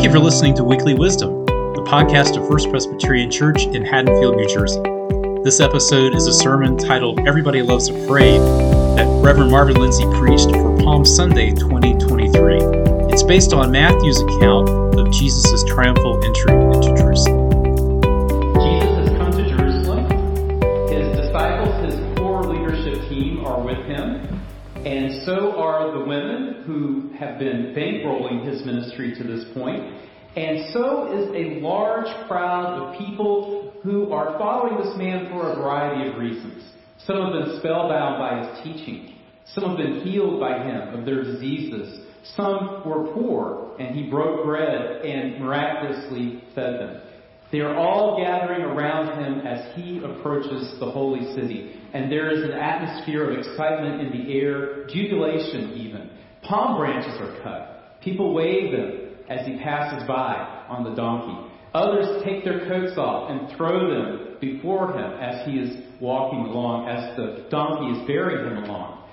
Thank you for listening to Weekly Wisdom, the podcast of First Presbyterian Church in Haddonfield, New Jersey. This episode is a sermon titled Everybody Loves a Parade that Reverend Marvin Lindsay preached for Palm Sunday 2023. It's based on Matthew's account of Jesus' triumphal entry into Jerusalem. His disciples, his core leadership team, are with him. And so are the women who have been bankrolling his ministry to this point. And so is a large crowd of people who are following this man for a variety of reasons. Some have been spellbound by his teaching. Some have been healed by him of their diseases. Some were poor, and he broke bread and miraculously fed them. They are all gathering around him as he approaches the holy city. And there is an atmosphere of excitement in the air, jubilation even. Palm branches are cut. People wave them as he passes by on the donkey. Others take their coats off and throw them before him as he is walking along, as the donkey is bearing him along.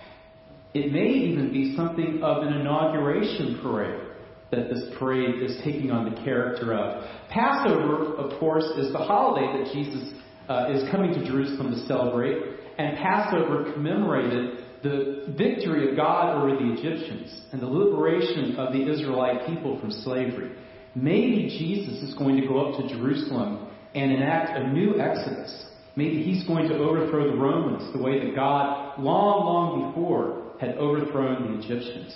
It may even be something of an inauguration parade that this parade is taking on the character of. Passover, of course, is the holiday that Jesus uh, is coming to Jerusalem to celebrate, and Passover commemorated the victory of God over the Egyptians and the liberation of the Israelite people from slavery. Maybe Jesus is going to go up to Jerusalem and enact a new exodus. Maybe he's going to overthrow the Romans the way that God, long, long before, had overthrown the Egyptians.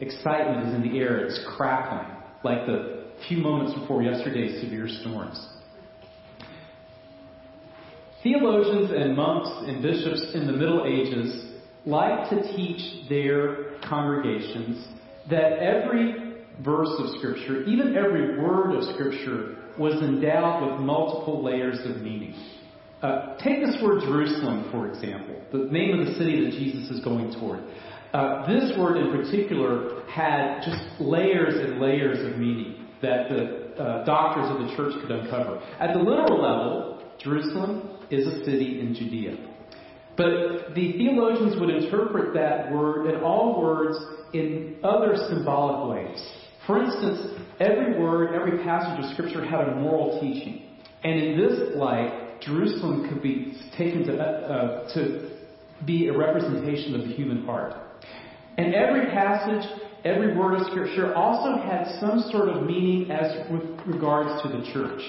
Excitement is in the air, it's crackling, like the few moments before yesterday's severe storms. Theologians and monks and bishops in the Middle Ages liked to teach their congregations that every verse of Scripture, even every word of Scripture, was endowed with multiple layers of meaning. Uh, take this word Jerusalem, for example, the name of the city that Jesus is going toward. Uh, this word in particular had just layers and layers of meaning that the uh, doctors of the church could uncover. At the literal level, Jerusalem is a city in Judea. But the theologians would interpret that word and all words in other symbolic ways. For instance, every word, every passage of Scripture had a moral teaching. And in this light, Jerusalem could be taken to, uh, to be a representation of the human heart. And every passage, every word of Scripture also had some sort of meaning as with regards to the church.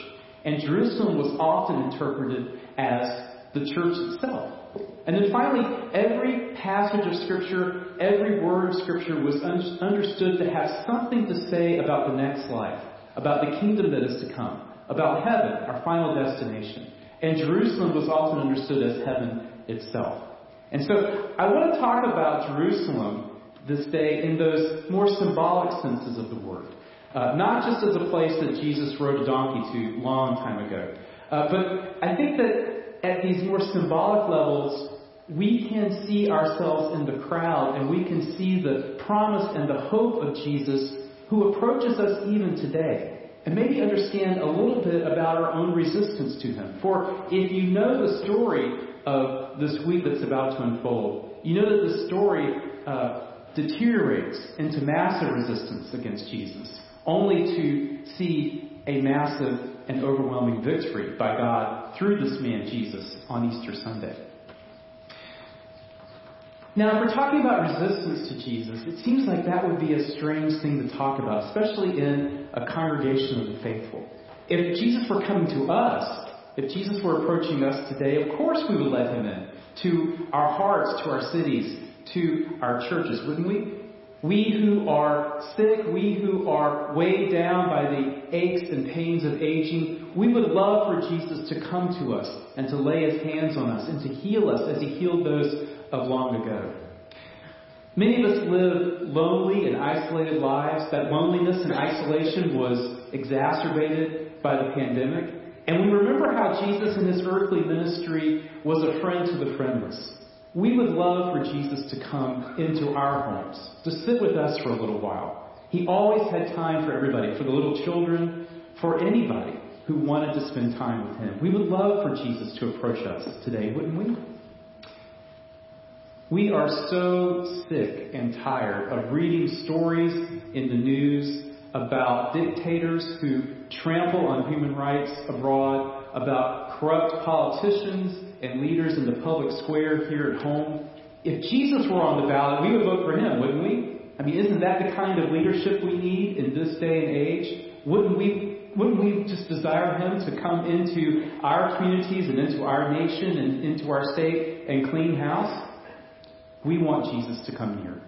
And Jerusalem was often interpreted as the church itself. And then finally, every passage of Scripture, every word of Scripture was un- understood to have something to say about the next life, about the kingdom that is to come, about heaven, our final destination. And Jerusalem was often understood as heaven itself. And so I want to talk about Jerusalem this day in those more symbolic senses of the word. Uh, not just as a place that Jesus rode a donkey to long time ago, uh, but I think that at these more symbolic levels, we can see ourselves in the crowd and we can see the promise and the hope of Jesus who approaches us even today. And maybe understand a little bit about our own resistance to him. For if you know the story of this week that's about to unfold, you know that the story uh, deteriorates into massive resistance against Jesus, only to see a massive and overwhelming victory by God through this man Jesus on Easter Sunday. Now, if we're talking about resistance to Jesus, it seems like that would be a strange thing to talk about, especially in a congregation of the faithful. If Jesus were coming to us, if Jesus were approaching us today, of course we would let him in to our hearts, to our cities, to our churches, wouldn't we? We who are sick, we who are weighed down by the aches and pains of aging, we would love for Jesus to come to us and to lay his hands on us and to heal us as he healed those of long ago. Many of us live lonely and isolated lives. That loneliness and isolation was exacerbated by the pandemic. And we remember how Jesus in his earthly ministry was a friend to the friendless. We would love for Jesus to come into our homes, to sit with us for a little while. He always had time for everybody, for the little children, for anybody who wanted to spend time with him. We would love for Jesus to approach us today, wouldn't we? We are so sick and tired of reading stories in the news about dictators who trample on human rights abroad, about corrupt politicians and leaders in the public square here at home. If Jesus were on the ballot, we would vote for him, wouldn't we? I mean, isn't that the kind of leadership we need in this day and age? Wouldn't we wouldn't we just desire him to come into our communities and into our nation and into our state and clean house? We want Jesus to come near.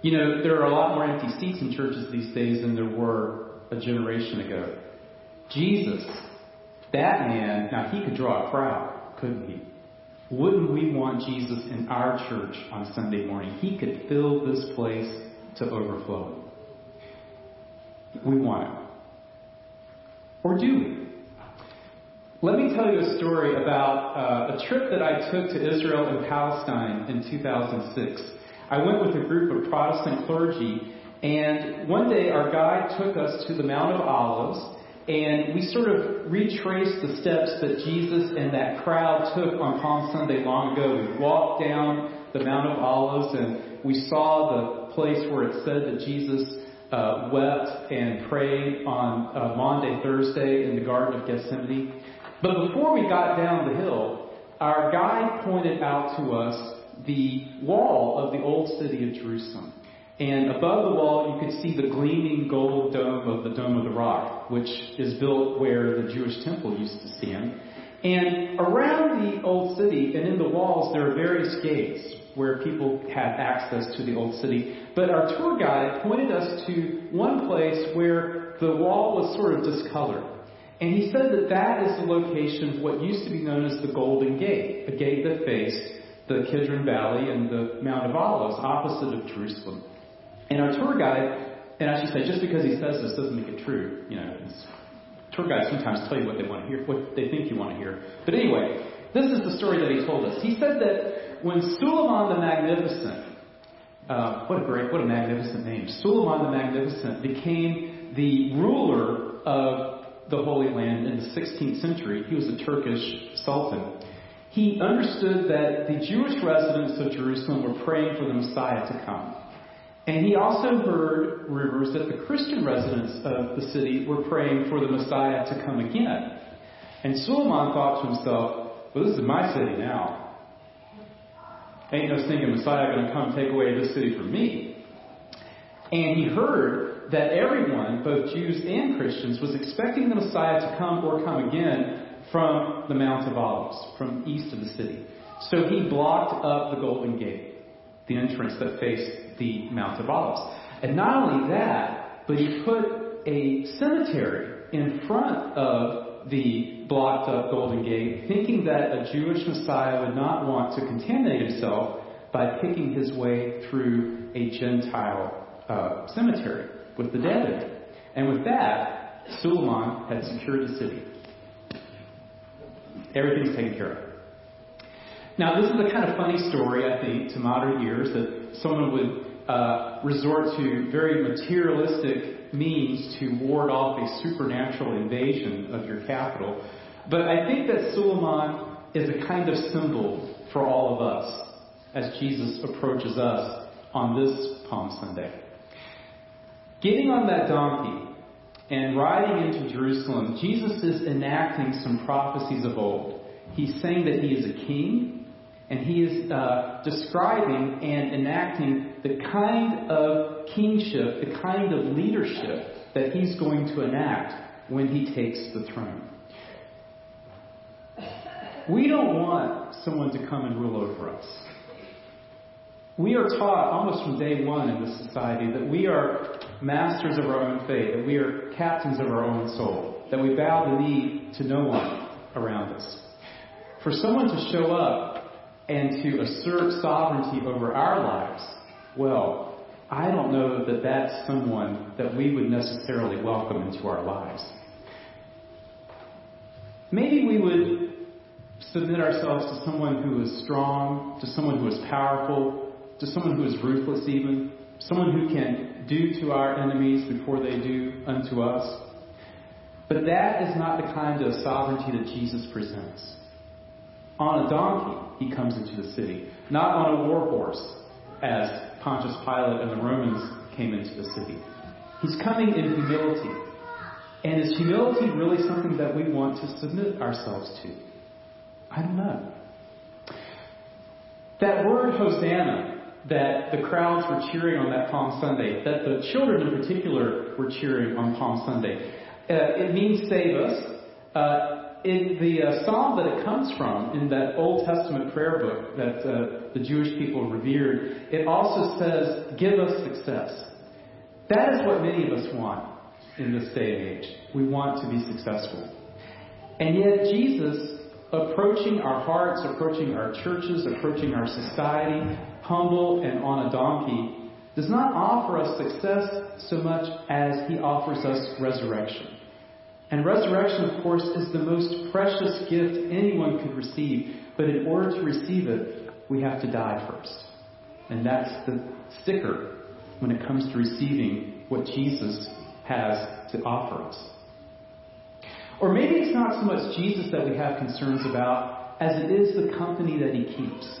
You know, there are a lot more empty seats in churches these days than there were a generation ago. Jesus, that man, now he could draw a crowd, couldn't he? Wouldn't we want Jesus in our church on Sunday morning? He could fill this place to overflowing. We want it. Or do we? Let me tell you a story about uh, a trip that I took to Israel and Palestine in 2006. I went with a group of Protestant clergy, and one day our guide took us to the Mount of Olives, and we sort of retraced the steps that Jesus and that crowd took on Palm Sunday long ago. We walked down the Mount of Olives, and we saw the place where it said that Jesus uh, wept and prayed on uh, Maundy, Thursday in the Garden of Gethsemane. But before we got down the hill, our guide pointed out to us the wall of the old city of Jerusalem. And above the wall, you could see the gleaming gold dome of the Dome of the Rock, which is built where the Jewish temple used to stand. And around the old city and in the walls, there are various gates where people had access to the old city. But our tour guide pointed us to one place where the wall was sort of discolored. And he said that that is the location of what used to be known as the Golden Gate, a gate that faced the Kidron Valley and the Mount of Olives opposite of Jerusalem. And our tour guide, and I should say, just because he says this doesn't make it true. You know, tour guides sometimes tell you what they want to hear, what they think you want to hear. But anyway, this is the story that he told us. He said that when Suleiman the Magnificent, uh, what a great, what a magnificent name, Suleiman the Magnificent became the ruler of the Holy Land in the 16th century. He was a Turkish sultan. He understood that the Jewish residents of Jerusalem were praying for the Messiah to come. And he also heard rumors that the Christian residents of the city were praying for the Messiah to come again. And Suleiman thought to himself, well, this is my city now. Ain't no stinking Messiah going to come take away this city from me. And he heard that everyone, both Jews and Christians, was expecting the Messiah to come or come again from the Mount of Olives, from east of the city. So he blocked up the Golden Gate, the entrance that faced the Mount of Olives. And not only that, but he put a cemetery in front of the blocked up Golden Gate, thinking that a Jewish Messiah would not want to contaminate himself by picking his way through a Gentile uh, cemetery with the dead in it. And with that, Suleiman had secured the city. Everything's taken care of. Now, this is a kind of funny story, I think, to modern ears that someone would uh, resort to very materialistic means to ward off a supernatural invasion of your capital. But I think that Suleiman is a kind of symbol for all of us as Jesus approaches us on this Palm Sunday. Getting on that donkey and riding into Jerusalem, Jesus is enacting some prophecies of old. He's saying that he is a king, and he is uh, describing and enacting the kind of kingship, the kind of leadership that he's going to enact when he takes the throne. We don't want someone to come and rule over us. We are taught almost from day one in this society that we are masters of our own fate, that we are captains of our own soul, that we bow the knee to no one around us. For someone to show up and to assert sovereignty over our lives, well, I don't know that that's someone that we would necessarily welcome into our lives. Maybe we would submit ourselves to someone who is strong, to someone who is powerful, to someone who is ruthless, even, someone who can do to our enemies before they do unto us. But that is not the kind of sovereignty that Jesus presents. On a donkey, he comes into the city, not on a war horse, as Pontius Pilate and the Romans came into the city. He's coming in humility. And is humility really something that we want to submit ourselves to? I don't know. That word Hosanna that the crowds were cheering on that Palm Sunday, that the children in particular were cheering on Palm Sunday, uh, it means save us. Uh, in the uh, psalm that it comes from, in that Old Testament prayer book that uh, the Jewish people revered, it also says, Give us success. That is what many of us want in this day and age. We want to be successful. And yet, Jesus, approaching our hearts, approaching our churches, approaching our society, humble and on a donkey, does not offer us success so much as he offers us resurrection. And resurrection, of course, is the most precious gift anyone could receive. But in order to receive it, we have to die first. And that's the sticker when it comes to receiving what Jesus has to offer us. Or maybe it's not so much Jesus that we have concerns about as it is the company that he keeps.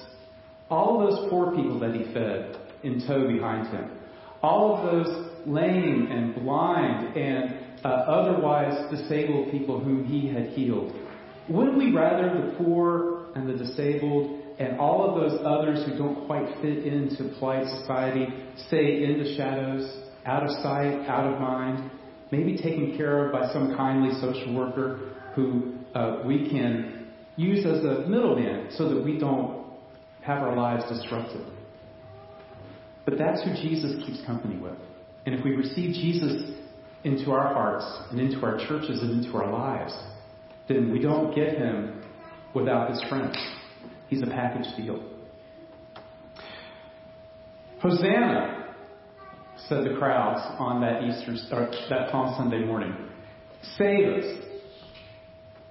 All those poor people that he fed in tow behind him. All of those lame and blind and uh, otherwise disabled people whom he had healed. Wouldn't we rather the poor and the disabled and all of those others who don't quite fit into polite society stay in the shadows, out of sight, out of mind, maybe taken care of by some kindly social worker who uh, we can use as a middleman so that we don't have our lives disrupted. But that's who Jesus keeps company with. And if we receive Jesus into our hearts and into our churches and into our lives, then we don't get him without his friends. He's a package deal. Hosanna, said the crowds on that Easter that Palm Sunday morning. Save us.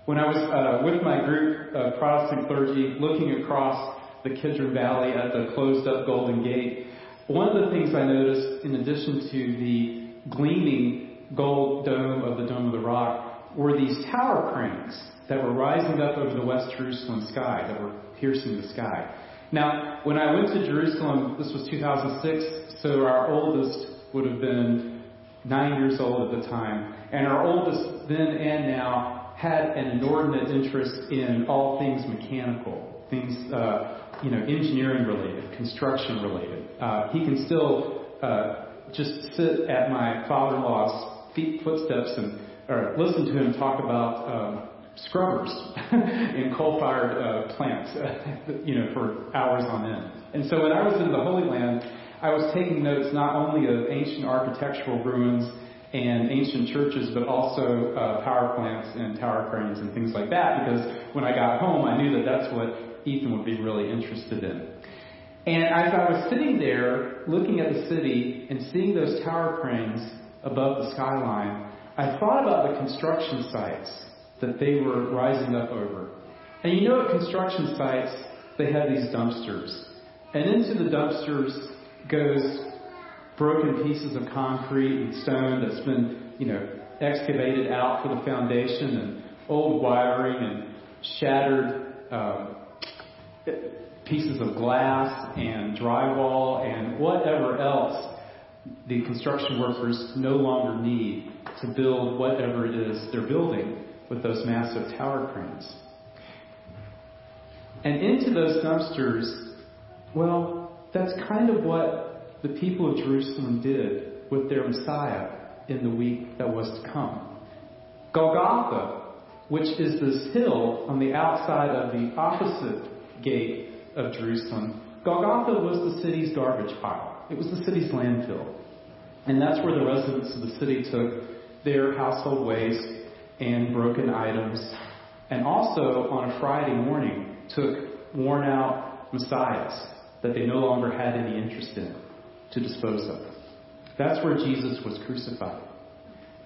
When I was uh, with my group of Protestant clergy looking across the Kidron Valley at the closed up Golden Gate, one of the things I noticed, in addition to the gleaming gold dome of the Dome of the Rock were these tower cranes that were rising up over the West Jerusalem sky, that were piercing the sky. Now, when I went to Jerusalem, this was 2006, so our oldest would have been nine years old at the time, and our oldest then and now had an inordinate interest in all things mechanical, things, uh, you know, engineering related, construction related. Uh, he can still uh, just sit at my father-in-law's feet, footsteps and or listen to him talk about um, scrubbers in coal-fired uh, plants, you know, for hours on end. And so when I was in the Holy Land, I was taking notes not only of ancient architectural ruins and ancient churches, but also uh, power plants and tower cranes and things like that, because when I got home, I knew that that's what Ethan would be really interested in. And as I was sitting there looking at the city and seeing those tower cranes above the skyline, I thought about the construction sites that they were rising up over. And you know, at construction sites, they have these dumpsters. And into the dumpsters goes broken pieces of concrete and stone that's been, you know, excavated out for the foundation and old wiring and shattered um, pieces of glass and drywall and whatever else the construction workers no longer need to build whatever it is they're building with those massive tower cranes. And into those dumpsters, well, that's kind of what the people of Jerusalem did with their Messiah in the week that was to come. Golgotha, which is this hill on the outside of the opposite gate of Jerusalem, Golgotha was the city's garbage pile. It was the city's landfill. And that's where the residents of the city took their household waste and broken items, and also on a Friday morning took worn out messiahs that they no longer had any interest in to dispose of. That's where Jesus was crucified.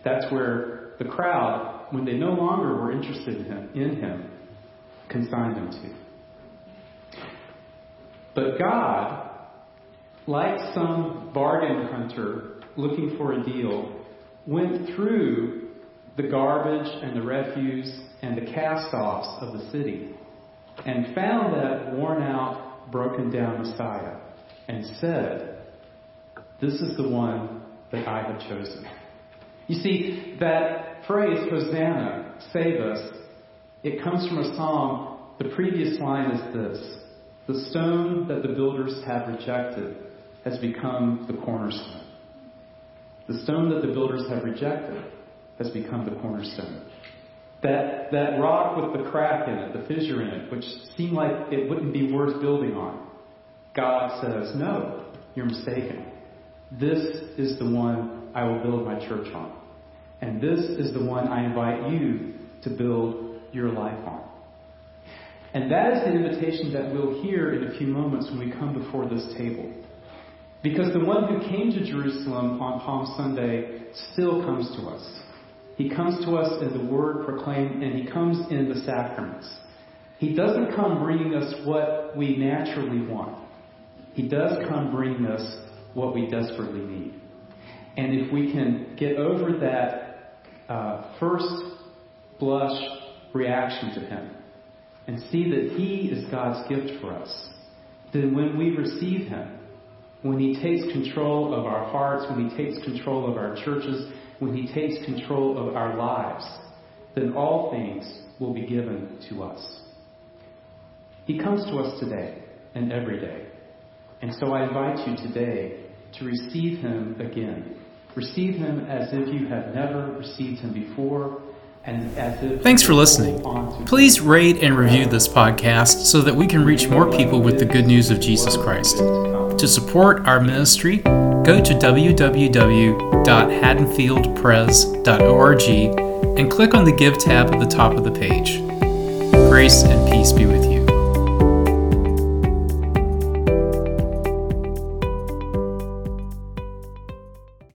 That's where the crowd, when they no longer were interested in him, in him consigned him to. But God like some bargain hunter looking for a deal, went through the garbage and the refuse and the cast offs of the city and found that worn out, broken down Messiah and said, This is the one that I have chosen. You see, that phrase, Hosanna, save us, it comes from a psalm. The previous line is this The stone that the builders have rejected has become the cornerstone. The stone that the builders have rejected has become the cornerstone. That, that rock with the crack in it, the fissure in it, which seemed like it wouldn't be worth building on, God says, No, you're mistaken. This is the one I will build my church on. And this is the one I invite you to build your life on. And that is the invitation that we'll hear in a few moments when we come before this table. Because the one who came to Jerusalem on Palm Sunday still comes to us. He comes to us in the word proclaimed, and he comes in the sacraments. He doesn't come bringing us what we naturally want. He does come bringing us what we desperately need. And if we can get over that uh, first blush reaction to Him and see that He is God's gift for us, then when we receive Him, when He takes control of our hearts, when He takes control of our churches, when He takes control of our lives, then all things will be given to us. He comes to us today and every day. And so I invite you today to receive Him again. Receive Him as if you have never received Him before. And as Thanks for listening. Please rate and review this podcast so that we can reach more people with the good news of Jesus Christ. To support our ministry, go to www.haddonfieldpres.org and click on the Give tab at the top of the page. Grace and peace be with you.